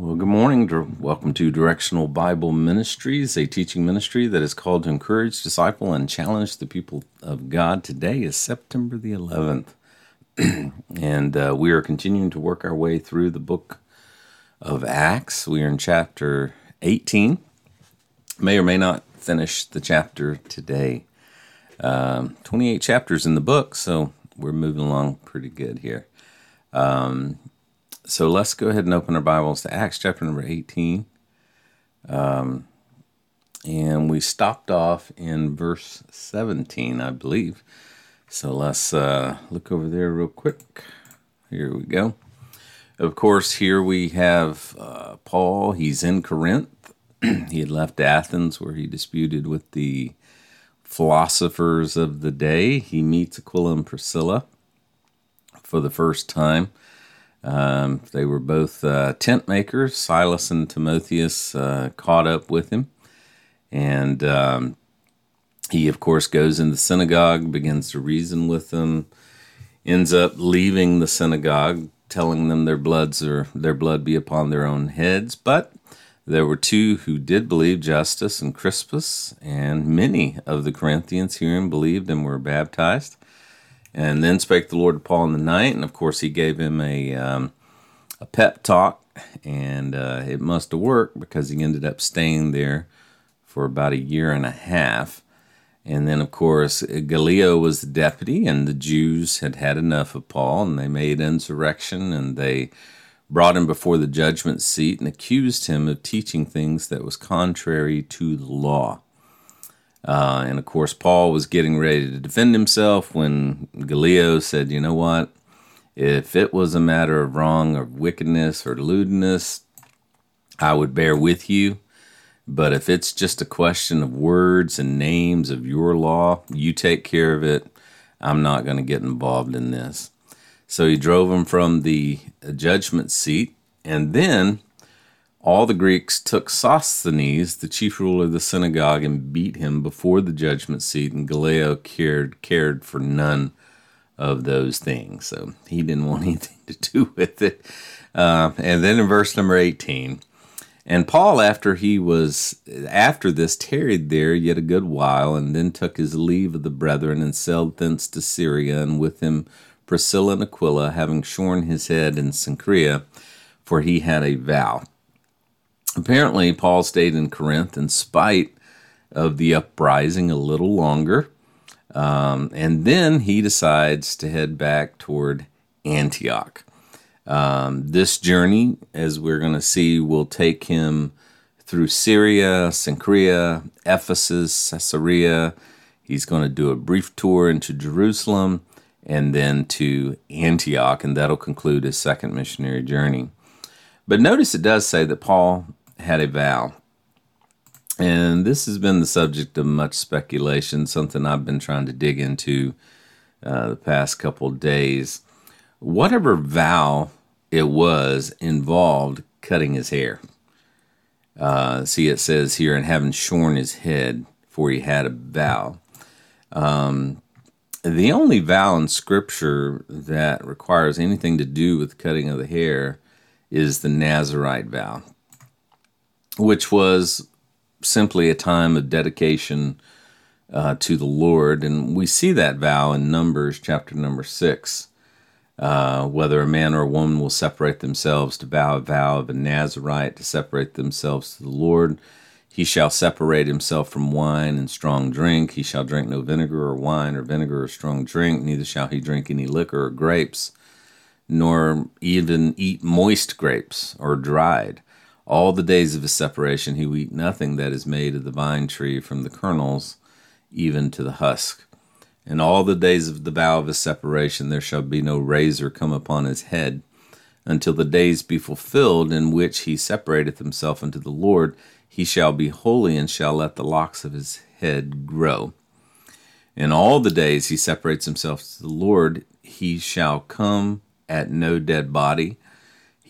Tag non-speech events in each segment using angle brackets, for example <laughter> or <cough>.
Well, good morning. Welcome to Directional Bible Ministries, a teaching ministry that is called to encourage, disciple, and challenge the people of God. Today is September the 11th, <clears throat> and uh, we are continuing to work our way through the book of Acts. We are in chapter 18. May or may not finish the chapter today. Um, 28 chapters in the book, so we're moving along pretty good here. Um, so let's go ahead and open our Bibles to Acts chapter number 18. Um, and we stopped off in verse 17, I believe. So let's uh, look over there real quick. Here we go. Of course, here we have uh, Paul. He's in Corinth. <clears throat> he had left Athens where he disputed with the philosophers of the day. He meets Aquila and Priscilla for the first time. Um, they were both uh, tent makers. Silas and Timotheus uh, caught up with him. And um, he, of course, goes in the synagogue, begins to reason with them, ends up leaving the synagogue, telling them their bloods are their blood be upon their own heads. But there were two who did believe, Justus and Crispus, and many of the Corinthians hearing believed and were baptized. And then spake the Lord to Paul in the night, and of course he gave him a um, a pep talk, and uh, it must have worked because he ended up staying there for about a year and a half. And then, of course, Gallio was the deputy, and the Jews had had enough of Paul, and they made insurrection, and they brought him before the judgment seat and accused him of teaching things that was contrary to the law. Uh, and of course, Paul was getting ready to defend himself when Gallio said, You know what? If it was a matter of wrong or wickedness or lewdness, I would bear with you. But if it's just a question of words and names of your law, you take care of it. I'm not going to get involved in this. So he drove him from the judgment seat. And then all the Greeks took Sosthenes, the chief ruler of the synagogue, and beat him before the judgment seat, and Gallio cared, cared for none of those things. So he didn't want <laughs> anything to do with it. Uh, and then in verse number 18, and Paul, after he was after this, tarried there yet a good while, and then took his leave of the brethren, and sailed thence to Syria, and with him Priscilla and Aquila, having shorn his head in Cenchrea, for he had a vow. Apparently, Paul stayed in Corinth in spite of the uprising a little longer. Um, and then he decides to head back toward Antioch. Um, this journey, as we're going to see, will take him through Syria, Cenchrea, Ephesus, Caesarea. He's going to do a brief tour into Jerusalem and then to Antioch, and that'll conclude his second missionary journey. But notice it does say that Paul had a vow. And this has been the subject of much speculation, something I've been trying to dig into uh, the past couple days. Whatever vow it was involved cutting his hair. Uh, see, it says here, and having shorn his head, for he had a vow. Um, the only vow in Scripture that requires anything to do with cutting of the hair is the Nazarite vow which was simply a time of dedication uh, to the Lord. And we see that vow in Numbers chapter number six. Uh, whether a man or a woman will separate themselves to vow a vow of a Nazarite to separate themselves to the Lord. He shall separate himself from wine and strong drink. He shall drink no vinegar or wine or vinegar or strong drink, neither shall he drink any liquor or grapes, nor even eat moist grapes or dried. All the days of his separation he will eat nothing that is made of the vine tree from the kernels, even to the husk. And all the days of the vow of his separation there shall be no razor come upon his head, until the days be fulfilled in which he separateth himself unto the Lord. He shall be holy and shall let the locks of his head grow. In all the days he separates himself to the Lord, he shall come at no dead body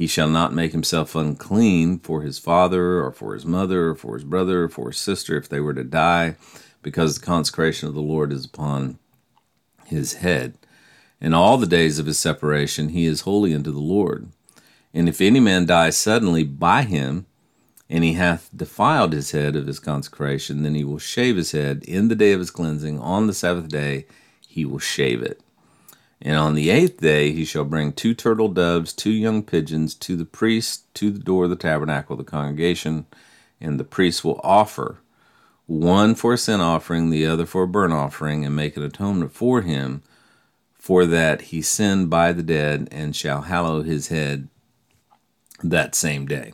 he shall not make himself unclean for his father or for his mother or for his brother or for his sister if they were to die, because the consecration of the Lord is upon his head. In all the days of his separation, he is holy unto the Lord. And if any man die suddenly by him, and he hath defiled his head of his consecration, then he will shave his head in the day of his cleansing. On the Sabbath day, he will shave it. And on the eighth day, he shall bring two turtle doves, two young pigeons to the priest to the door of the tabernacle of the congregation, and the priest will offer one for a sin offering, the other for a burnt offering, and make an atonement for him, for that he sinned by the dead, and shall hallow his head that same day.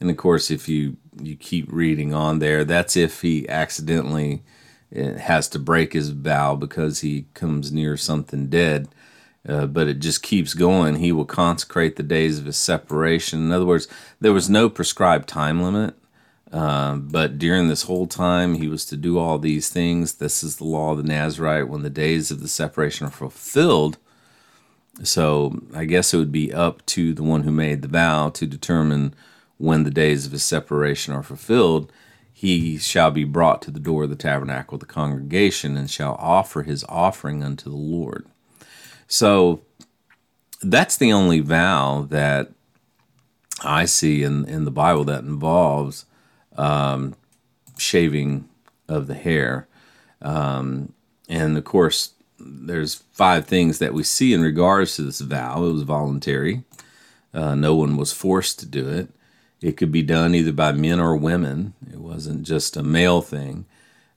And of course, if you you keep reading on there, that's if he accidentally eh, has to break his vow because he comes near something dead. Uh, but it just keeps going. He will consecrate the days of his separation. In other words, there was no prescribed time limit. Uh, but during this whole time, he was to do all these things. This is the law of the Nazarite when the days of the separation are fulfilled. So I guess it would be up to the one who made the vow to determine when the days of his separation are fulfilled. He shall be brought to the door of the tabernacle of the congregation and shall offer his offering unto the Lord. So that's the only vow that I see in, in the Bible that involves um, shaving of the hair. Um, and of course, there's five things that we see in regards to this vow. It was voluntary. Uh, no one was forced to do it. It could be done either by men or women. It wasn't just a male thing.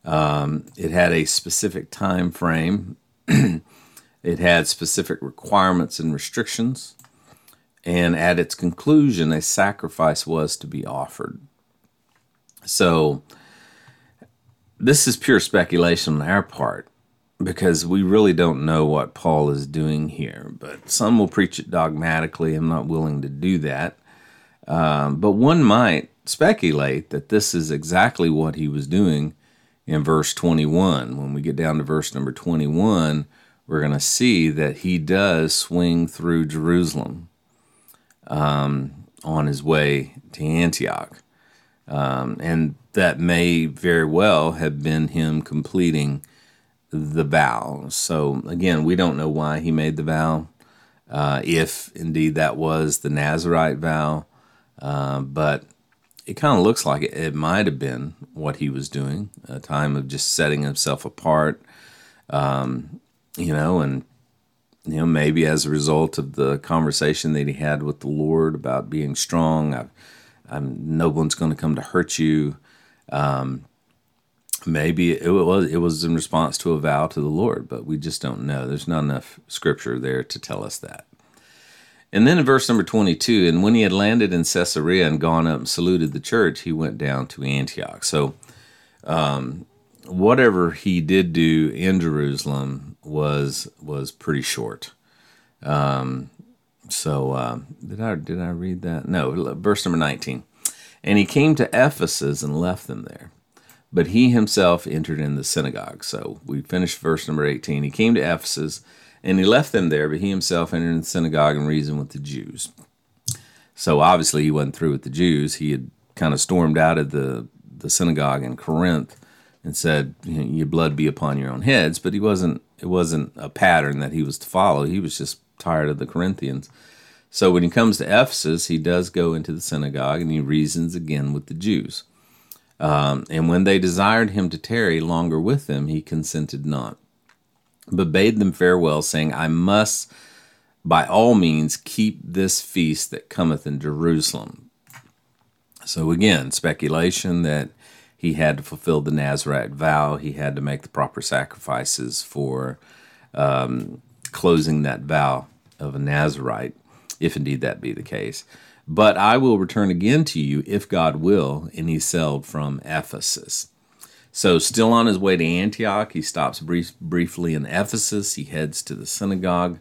Um, it had a specific time frame. <clears throat> it had specific requirements and restrictions. And at its conclusion, a sacrifice was to be offered. So, this is pure speculation on our part because we really don't know what Paul is doing here. But some will preach it dogmatically. I'm not willing to do that. Um, but one might speculate that this is exactly what he was doing in verse 21. When we get down to verse number 21, we're going to see that he does swing through Jerusalem um, on his way to Antioch. Um, and that may very well have been him completing the vow. So, again, we don't know why he made the vow, uh, if indeed that was the Nazarite vow, uh, but it kind of looks like it, it might have been what he was doing a time of just setting himself apart, um, you know, and you know, maybe as a result of the conversation that he had with the Lord about being strong, I've I'm, no one's going to come to hurt you. Um, maybe it was it was in response to a vow to the Lord, but we just don't know. There's not enough scripture there to tell us that. And then in verse number 22, and when he had landed in Caesarea and gone up and saluted the church, he went down to Antioch. So, um, whatever he did do in Jerusalem was was pretty short. Um, so uh, did I did I read that? No, verse number nineteen. And he came to Ephesus and left them there. But he himself entered in the synagogue. So we finished verse number 18. He came to Ephesus and he left them there, but he himself entered in the synagogue and reasoned with the Jews. So obviously he wasn't through with the Jews. He had kind of stormed out of the, the synagogue in Corinth and said, Your blood be upon your own heads. But he wasn't it wasn't a pattern that he was to follow. He was just tired of the Corinthians. So when he comes to Ephesus, he does go into the synagogue and he reasons again with the Jews. Um, and when they desired him to tarry longer with them, he consented not, but bade them farewell, saying, I must by all means keep this feast that cometh in Jerusalem. So again, speculation that he had to fulfill the Nazarite vow, he had to make the proper sacrifices for um, closing that vow of a Nazarite, if indeed that be the case. But I will return again to you if God will. And he sailed from Ephesus. So, still on his way to Antioch, he stops brief, briefly in Ephesus. He heads to the synagogue.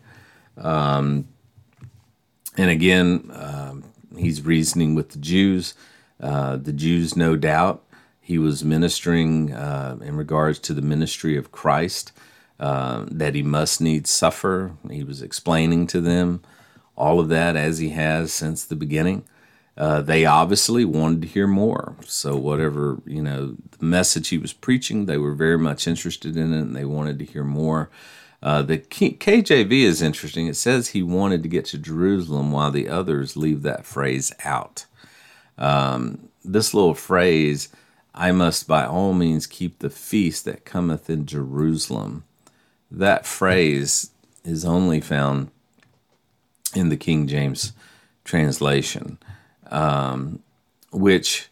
Um, and again, um, he's reasoning with the Jews. Uh, the Jews, no doubt, he was ministering uh, in regards to the ministry of Christ. Uh, that he must needs suffer. He was explaining to them all of that as he has since the beginning. Uh, they obviously wanted to hear more. So, whatever, you know, the message he was preaching, they were very much interested in it and they wanted to hear more. Uh, the KJV is interesting. It says he wanted to get to Jerusalem while the others leave that phrase out. Um, this little phrase, I must by all means keep the feast that cometh in Jerusalem, that phrase is only found in the King James translation, um, which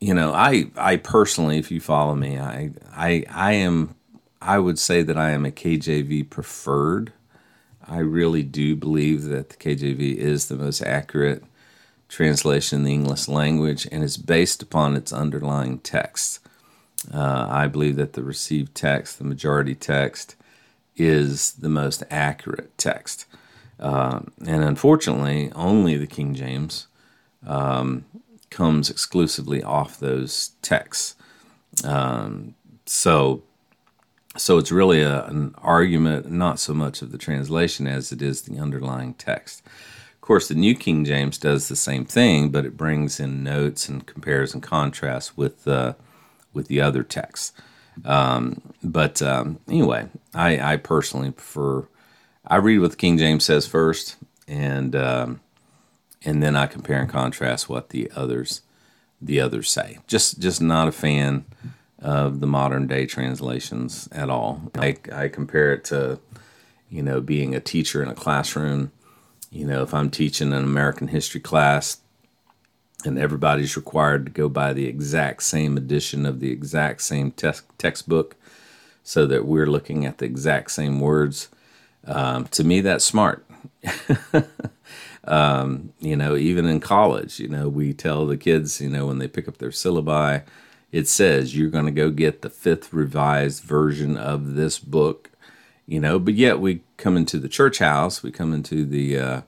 you know, I I personally, if you follow me, I I I am I would say that I am a KJV preferred. I really do believe that the KJV is the most accurate translation in the English language, and is based upon its underlying text. Uh, I believe that the received text, the majority text, is the most accurate text. Uh, and unfortunately, only the King James um, comes exclusively off those texts. Um, so, so it's really a, an argument not so much of the translation as it is the underlying text. Course, the New King James does the same thing, but it brings in notes and compares and contrasts with uh, with the other texts. Um, but um, anyway, I, I, personally prefer I read what the King James says first, and um, and then I compare and contrast what the others the others say. Just just not a fan of the modern day translations at all. I, I compare it to you know being a teacher in a classroom. You know, if I'm teaching an American history class and everybody's required to go by the exact same edition of the exact same te- textbook so that we're looking at the exact same words, um, to me, that's smart. <laughs> Um, you know, even in college, you know, we tell the kids, you know, when they pick up their syllabi, it says you're going to go get the fifth revised version of this book, you know, but yet we come into the church house, we come into the uh,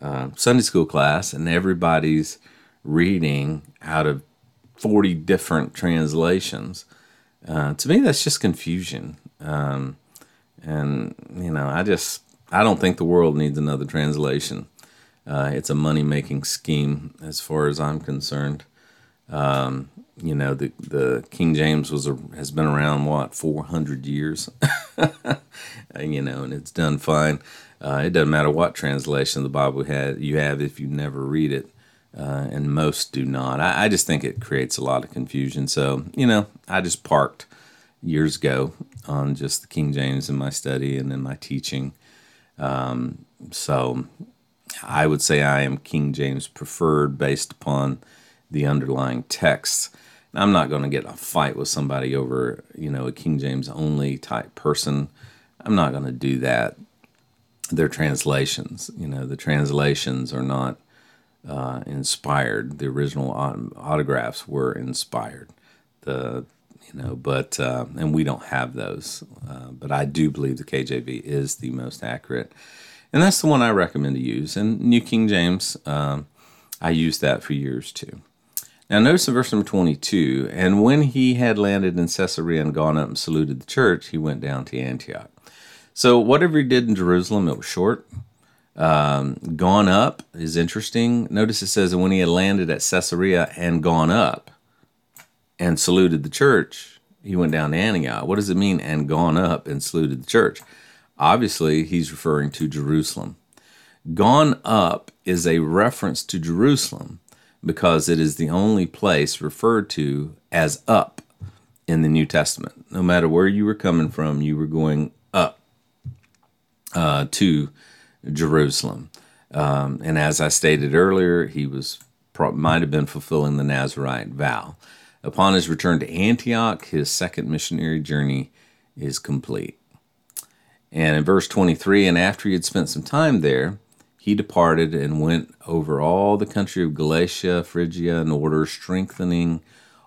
uh, Sunday school class, and everybody's reading out of 40 different translations. Uh, to me, that's just confusion. Um, and, you know, I just, I don't think the world needs another translation. Uh, it's a money making scheme as far as I'm concerned. Um, you know, the, the King James was a, has been around what 400 years, <laughs> you know, and it's done fine. Uh, it doesn't matter what translation of the Bible had you have if you never read it, uh, and most do not. I, I, just think it creates a lot of confusion. So you know, I just parked years ago on just the King James in my study and in my teaching. Um, so I would say I am King James preferred based upon the underlying text. I'm not going to get a fight with somebody over, you know, a King James only type person. I'm not going to do that. Their translations, you know, the translations are not uh, inspired. The original autographs were inspired. The you know, but uh, and we don't have those. Uh, but I do believe the KJV is the most accurate and that's the one I recommend to use. And New King James, um, I used that for years too. Now, notice in verse number 22 and when he had landed in Caesarea and gone up and saluted the church, he went down to Antioch. So, whatever he did in Jerusalem, it was short. Um, gone up is interesting. Notice it says, and when he had landed at Caesarea and gone up and saluted the church, he went down to Antioch. What does it mean, and gone up and saluted the church? Obviously, he's referring to Jerusalem. Gone up is a reference to Jerusalem because it is the only place referred to as up in the New Testament. No matter where you were coming from, you were going up uh, to Jerusalem. Um, and as I stated earlier, he was might have been fulfilling the Nazarite vow. Upon his return to Antioch, his second missionary journey is complete. And in verse 23, and after he had spent some time there, he departed and went over all the country of Galatia, Phrygia, in order, strengthening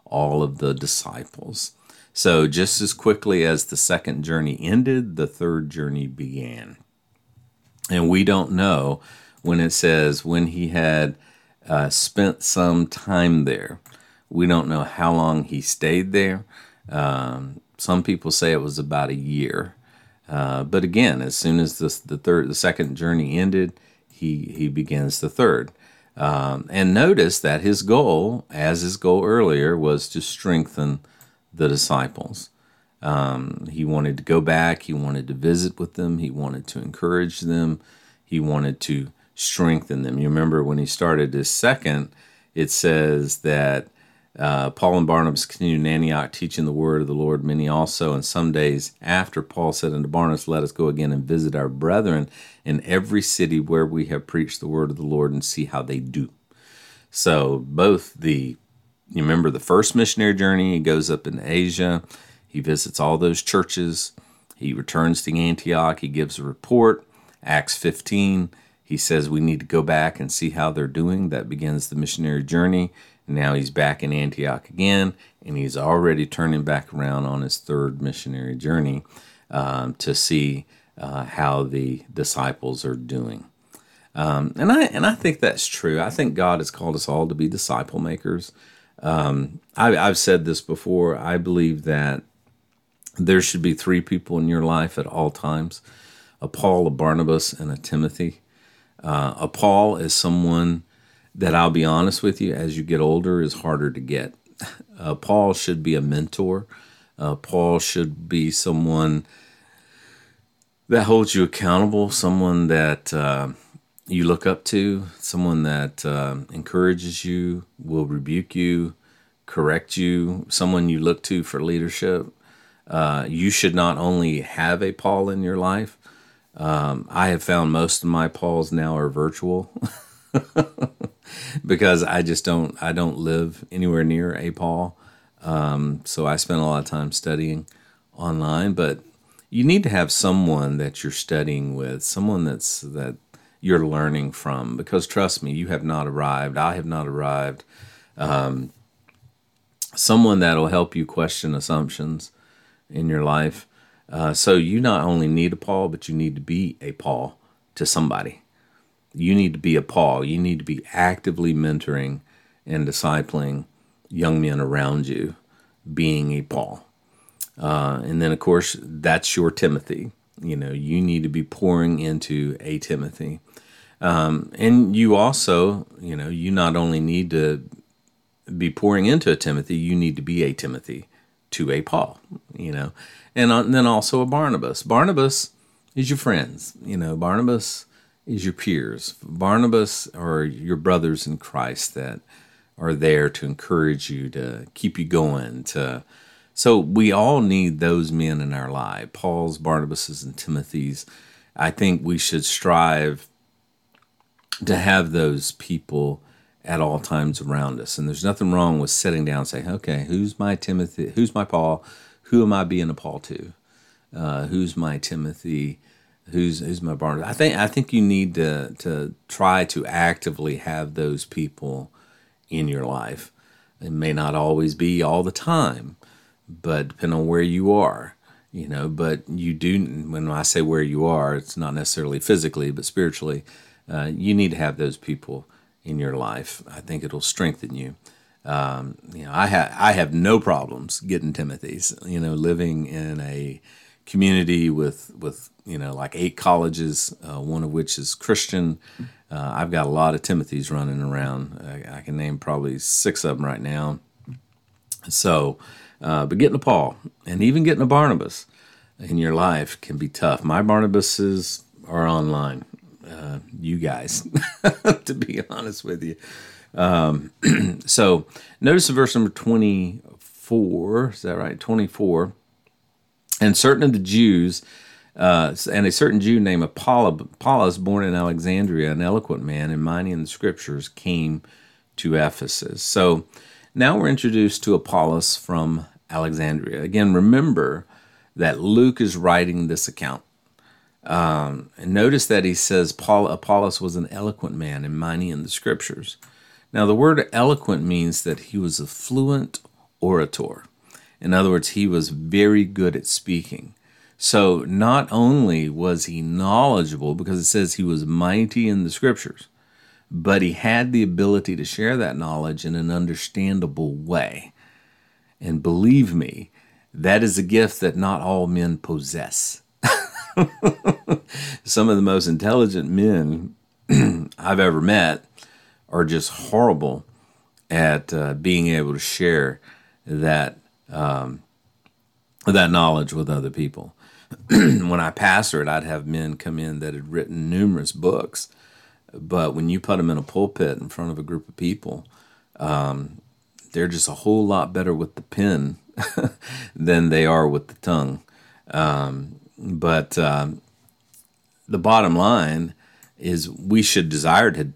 all of the disciples. So, just as quickly as the second journey ended, the third journey began. And we don't know when it says when he had uh, spent some time there. We don't know how long he stayed there. Um, some people say it was about a year. Uh, but again, as soon as the the third, the second journey ended, he he begins the third. Um, and notice that his goal, as his goal earlier, was to strengthen the disciples. Um, he wanted to go back. He wanted to visit with them. He wanted to encourage them. He wanted to strengthen them. You remember when he started his second, it says that uh, Paul and Barnabas continued in Antioch, teaching the word of the Lord. Many also, and some days after, Paul said unto Barnabas, Let us go again and visit our brethren in every city where we have preached the word of the Lord and see how they do. So, both the, you remember the first missionary journey, he goes up in Asia, he visits all those churches, he returns to Antioch, he gives a report. Acts 15, he says we need to go back and see how they're doing. That begins the missionary journey. Now he's back in Antioch again, and he's already turning back around on his third missionary journey um, to see uh, how the disciples are doing. Um, and I and I think that's true. I think God has called us all to be disciple makers. Um, I, I've said this before. I believe that there should be three people in your life at all times: a Paul, a Barnabas, and a Timothy. Uh, a Paul is someone that I'll be honest with you, as you get older, is harder to get. Uh, Paul should be a mentor. Uh, Paul should be someone that holds you accountable, someone that uh, you look up to, someone that uh, encourages you, will rebuke you, correct you, someone you look to for leadership. Uh, you should not only have a Paul in your life. Um, I have found most of my Pauls now are virtual. <laughs> <laughs> because I just don't I don't live anywhere near a Paul. Um, so I spend a lot of time studying online, but you need to have someone that you're studying with, someone that's that you're learning from. Because trust me, you have not arrived. I have not arrived. Um, someone that'll help you question assumptions in your life. Uh, so you not only need a Paul, but you need to be a Paul to somebody you need to be a Paul. You need to be actively mentoring and discipling young men around you, being a Paul. Uh, and then, of course, that's your Timothy. You know, you need to be pouring into a Timothy. Um, and you also, you know, you not only need to be pouring into a Timothy, you need to be a Timothy to a Paul, you know, and, uh, and then also a Barnabas. Barnabas is your friends, you know, Barnabas is your peers. Barnabas or your brothers in Christ that are there to encourage you, to keep you going, to so we all need those men in our life. Paul's, Barnabas's, and Timothy's. I think we should strive to have those people at all times around us. And there's nothing wrong with sitting down and saying, okay, who's my Timothy? Who's my Paul? Who am I being a Paul to? Uh, who's my Timothy? Who's who's my Barnabas. I think I think you need to to try to actively have those people in your life. It may not always be all the time, but depending on where you are, you know. But you do. When I say where you are, it's not necessarily physically, but spiritually. Uh, you need to have those people in your life. I think it'll strengthen you. Um, you know, I have I have no problems getting Timothy's. You know, living in a community with with you know like eight colleges, uh, one of which is Christian. Uh, I've got a lot of Timothy's running around. I, I, can name probably six of them right now. So, uh, but getting a Paul and even getting a Barnabas in your life can be tough. My Barnabases are online. Uh, you guys, <laughs> to be honest with you. Um, <clears throat> so notice the verse number 24. Is that right? 24 and certain of the Jews, uh, and a certain Jew named Apollos, born in Alexandria, an eloquent man and mighty in the scriptures, came to Ephesus. So now we're introduced to Apollos from Alexandria. Again, remember that Luke is writing this account. Um, and notice that he says Paul Apollos was an eloquent man and mighty in the scriptures. Now, the word eloquent means that he was a fluent orator. In other words, he was very good at speaking. So not only was he knowledgeable, because it says he was mighty in the scriptures, but he had the ability to share that knowledge in an understandable way. And believe me, that is a gift that not all men possess. <laughs> Some of the most intelligent men <clears throat> I've ever met are just horrible at uh, being able to share that um, that knowledge with other people. <clears throat> when I pastored, I'd have men come in that had written numerous books, but when you put them in a pulpit in front of a group of people, um, they're just a whole lot better with the pen <laughs> than they are with the tongue. Um, but um, the bottom line is we should desire to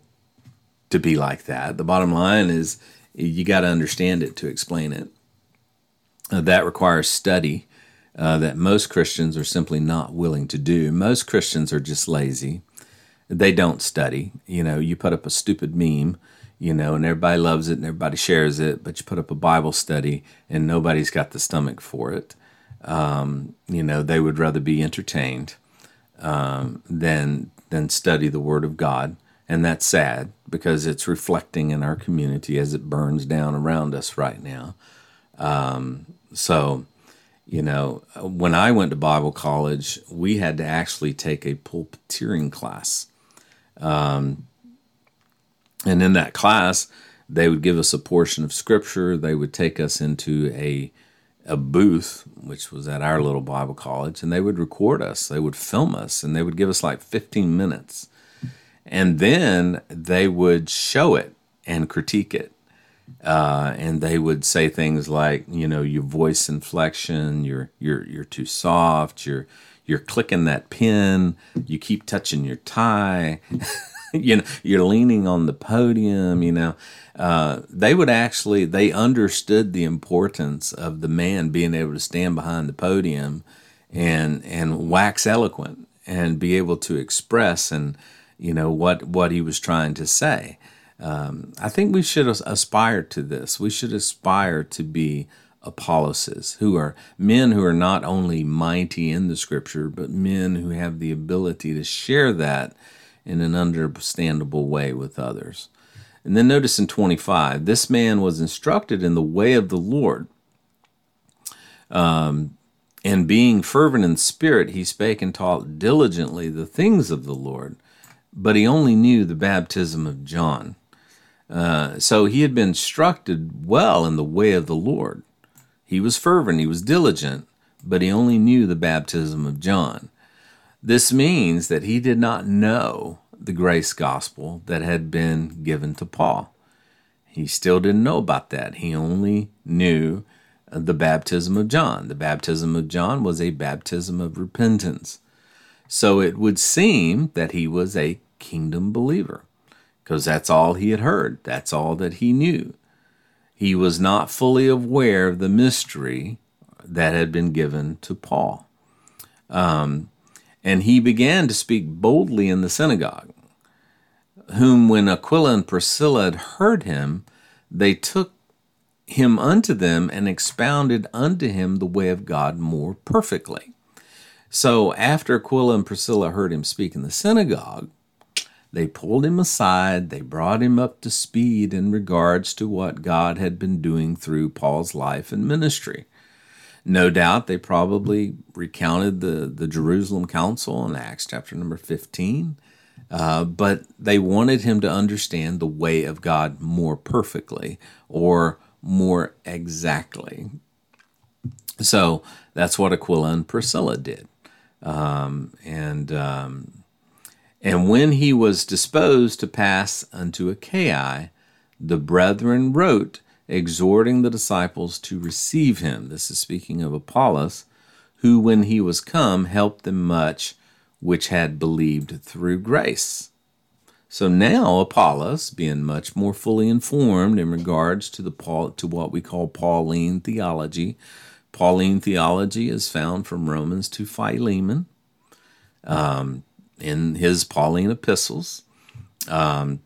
to be like that. The bottom line is you got to understand it to explain it. That requires study uh, that most Christians are simply not willing to do. Most Christians are just lazy. They don't study. You know, you put up a stupid meme, you know, and everybody loves it and everybody shares it, but you put up a Bible study and nobody's got the stomach for it. Um, you know, they would rather be entertained um, than than study the Word of God, and that's sad because it's reflecting in our community as it burns down around us right now. Um, so, you know, when I went to Bible college, we had to actually take a pulpiteering class. Um, and in that class, they would give us a portion of scripture. They would take us into a a booth, which was at our little Bible college, and they would record us. They would film us, and they would give us like 15 minutes. And then they would show it and critique it. Uh, and they would say things like, you know, your voice inflection, you're you're you're too soft, you're you're clicking that pin, you keep touching your tie. <laughs> you know, you're leaning on the podium, you know. Uh, they would actually, they understood the importance of the man being able to stand behind the podium and, and wax eloquent and be able to express and, you know, what, what he was trying to say. Um, I think we should aspire to this. We should aspire to be Apolloses, who are men who are not only mighty in the scripture, but men who have the ability to share that in an understandable way with others. And then notice in 25, this man was instructed in the way of the Lord. Um, and being fervent in spirit, he spake and taught diligently the things of the Lord, but he only knew the baptism of John. Uh, so he had been instructed well in the way of the Lord. He was fervent, he was diligent, but he only knew the baptism of John. This means that he did not know the grace gospel that had been given to Paul. He still didn't know about that. He only knew the baptism of John. The baptism of John was a baptism of repentance. So it would seem that he was a kingdom believer because that's all he had heard, that's all that he knew. He was not fully aware of the mystery that had been given to Paul. Um, and he began to speak boldly in the synagogue, whom when Aquila and Priscilla had heard him, they took him unto them and expounded unto him the way of God more perfectly. So after Aquila and Priscilla heard him speak in the synagogue, they pulled him aside, they brought him up to speed in regards to what God had been doing through Paul's life and ministry. No doubt they probably recounted the, the Jerusalem Council in Acts chapter number 15, uh, but they wanted him to understand the way of God more perfectly or more exactly. So that's what Aquila and Priscilla did. Um, and um, and when he was disposed to pass unto Achaia, the brethren wrote exhorting the disciples to receive him. This is speaking of Apollos, who, when he was come, helped them much which had believed through grace. So now Apollos, being much more fully informed in regards to the Paul, to what we call Pauline theology, Pauline theology is found from Romans to Philemon um, in his Pauline epistles. Um,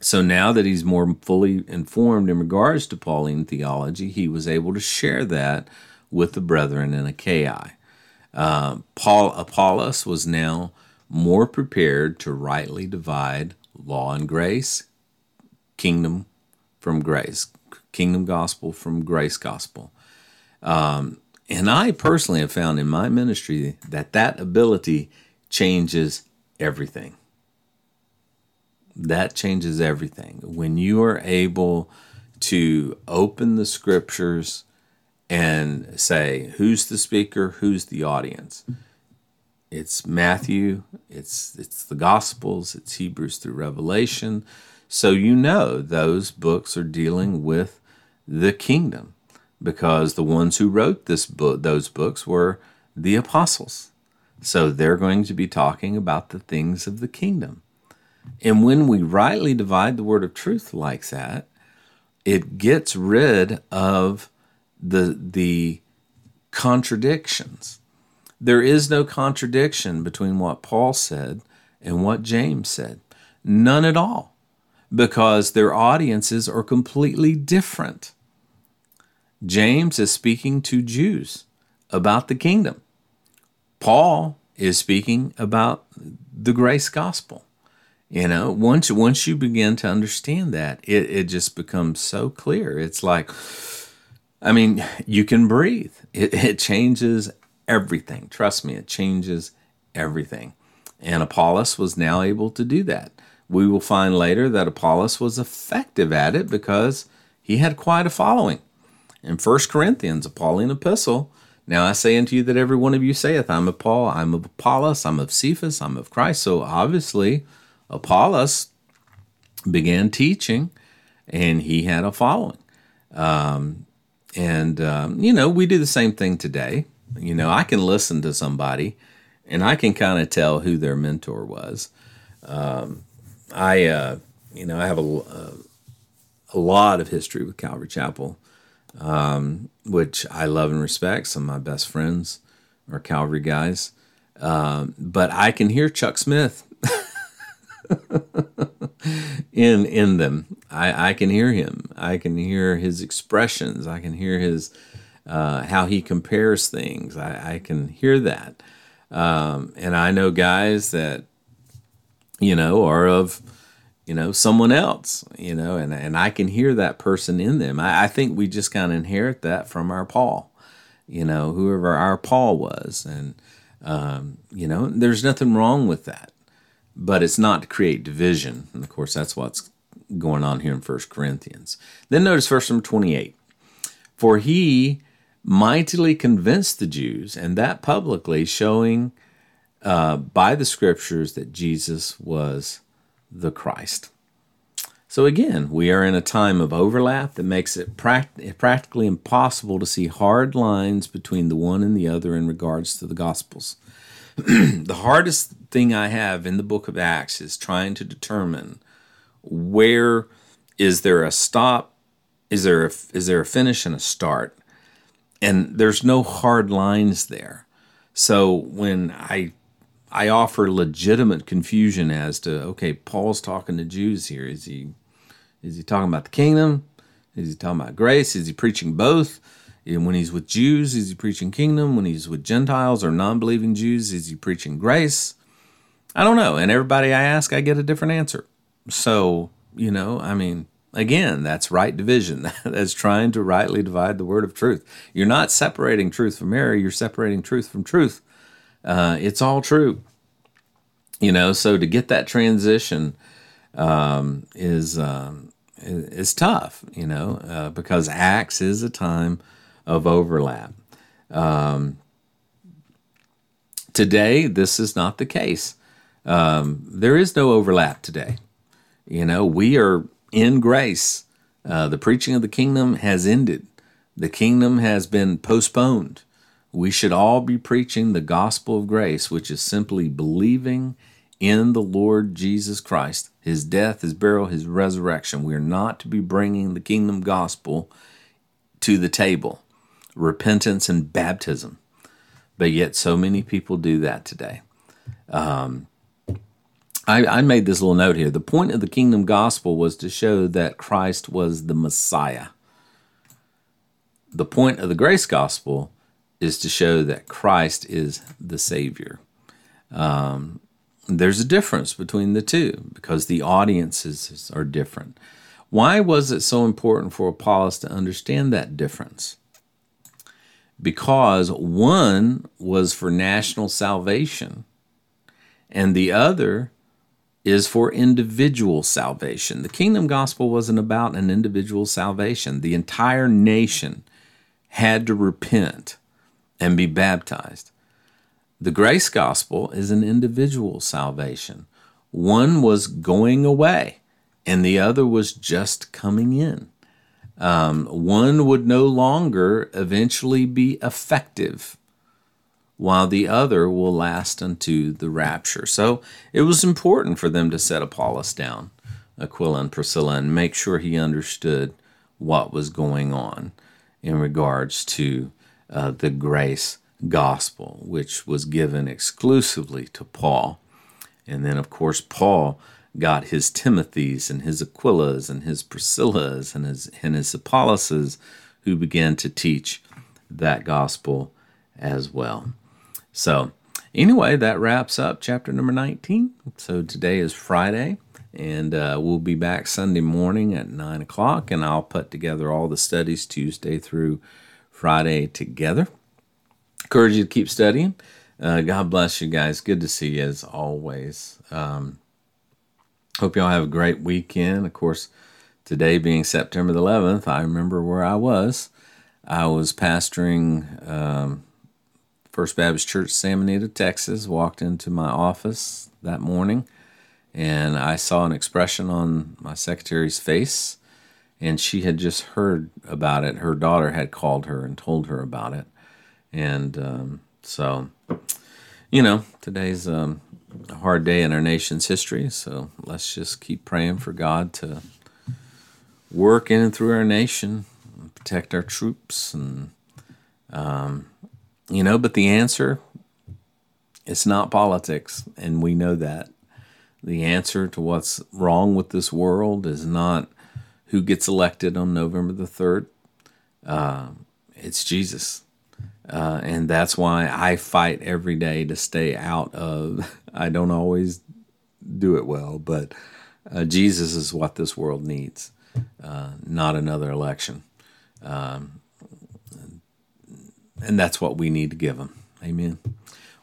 so now that he's more fully informed in regards to Pauline theology, he was able to share that with the brethren in Achaia. Uh, Paul Apollos was now more prepared to rightly divide law and grace, kingdom from grace, kingdom gospel from grace gospel. Um, and I personally have found in my ministry that that ability changes everything that changes everything. When you are able to open the scriptures and say who's the speaker, who's the audience. It's Matthew, it's it's the Gospels, it's Hebrews through Revelation. So you know those books are dealing with the kingdom because the ones who wrote this book those books were the apostles. So they're going to be talking about the things of the kingdom. And when we rightly divide the word of truth like that, it gets rid of the the contradictions. There is no contradiction between what Paul said and what James said. None at all. Because their audiences are completely different. James is speaking to Jews about the kingdom. Paul is speaking about the grace gospel. You know, once once you begin to understand that, it, it just becomes so clear. It's like, I mean, you can breathe. It, it changes everything. Trust me, it changes everything. And Apollos was now able to do that. We will find later that Apollos was effective at it because he had quite a following. In 1 Corinthians, a Pauline epistle, now I say unto you that every one of you saith, I'm of Paul, I'm of Apollos, I'm of Cephas, I'm of Christ. So obviously, Apollos began teaching and he had a following. Um, and, um, you know, we do the same thing today. You know, I can listen to somebody and I can kind of tell who their mentor was. Um, I, uh, you know, I have a, a, a, lot of history with Calvary Chapel, um, which I love and respect. Some of my best friends are Calvary guys. Um, but I can hear Chuck Smith <laughs> in in them. I, I can hear him. I can hear his expressions. I can hear his uh, how he compares things. I, I can hear that, um, and I know guys that you know are of you know someone else. You know, and and I can hear that person in them. I, I think we just kind of inherit that from our Paul. You know, whoever our Paul was, and um, you know, there's nothing wrong with that but it's not to create division. And of course, that's what's going on here in 1 Corinthians. Then notice verse number 28. For he mightily convinced the Jews, and that publicly, showing uh, by the scriptures that Jesus was the Christ. So again, we are in a time of overlap that makes it pract- practically impossible to see hard lines between the one and the other in regards to the Gospels. <clears throat> the hardest thing I have in the book of Acts is trying to determine where is there a stop, is there a, is there a finish and a start, and there's no hard lines there. So when I I offer legitimate confusion as to okay, Paul's talking to Jews here. Is he is he talking about the kingdom? Is he talking about grace? Is he preaching both? And when he's with Jews, is he preaching kingdom? When he's with Gentiles or non believing Jews, is he preaching grace? I don't know. And everybody I ask, I get a different answer. So, you know, I mean, again, that's right division. <laughs> that's trying to rightly divide the word of truth. You're not separating truth from error, you're separating truth from truth. Uh, it's all true. You know, so to get that transition um, is, um, is tough, you know, uh, because Acts is a time of overlap. Um, today, this is not the case. Um, there is no overlap today. You know, we are in grace. Uh, the preaching of the kingdom has ended, the kingdom has been postponed. We should all be preaching the gospel of grace, which is simply believing in the Lord Jesus Christ, his death, his burial, his resurrection. We are not to be bringing the kingdom gospel to the table repentance and baptism. But yet, so many people do that today. Um, I, I made this little note here. The point of the kingdom gospel was to show that Christ was the Messiah. The point of the grace gospel is to show that Christ is the Savior. Um, there's a difference between the two because the audiences are different. Why was it so important for Apollos to understand that difference? because one was for national salvation and the other is for individual salvation. The kingdom gospel wasn't about an individual salvation. The entire nation had to repent and be baptized. The grace gospel is an individual salvation. One was going away, and the other was just coming in. Um, one would no longer eventually be effective, while the other will last unto the rapture. So it was important for them to set Apollos down, Aquila and Priscilla, and make sure he understood what was going on in regards to uh, the grace gospel, which was given exclusively to Paul. And then, of course, Paul got his Timothys and his Aquilas and his Priscillas and his, and his Apolloses who began to teach that gospel as well. So, anyway, that wraps up chapter number 19. So, today is Friday, and uh, we'll be back Sunday morning at 9 o'clock, and I'll put together all the studies Tuesday through Friday together. Encourage you to keep studying. Uh, God bless you guys. Good to see you as always. Um, hope y'all have a great weekend. Of course, today being September the 11th, I remember where I was. I was pastoring um, First Baptist Church, San Benito, Texas. Walked into my office that morning and I saw an expression on my secretary's face, and she had just heard about it. Her daughter had called her and told her about it. And um, so, you know, today's um, a hard day in our nation's history. So let's just keep praying for God to work in and through our nation, protect our troops, and um, you know. But the answer, it's not politics, and we know that. The answer to what's wrong with this world is not who gets elected on November the third. Uh, it's Jesus. Uh, and that's why I fight every day to stay out of. <laughs> I don't always do it well, but uh, Jesus is what this world needs, uh, not another election. Um, and that's what we need to give them. Amen.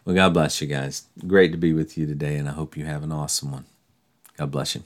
Well, God bless you guys. Great to be with you today, and I hope you have an awesome one. God bless you.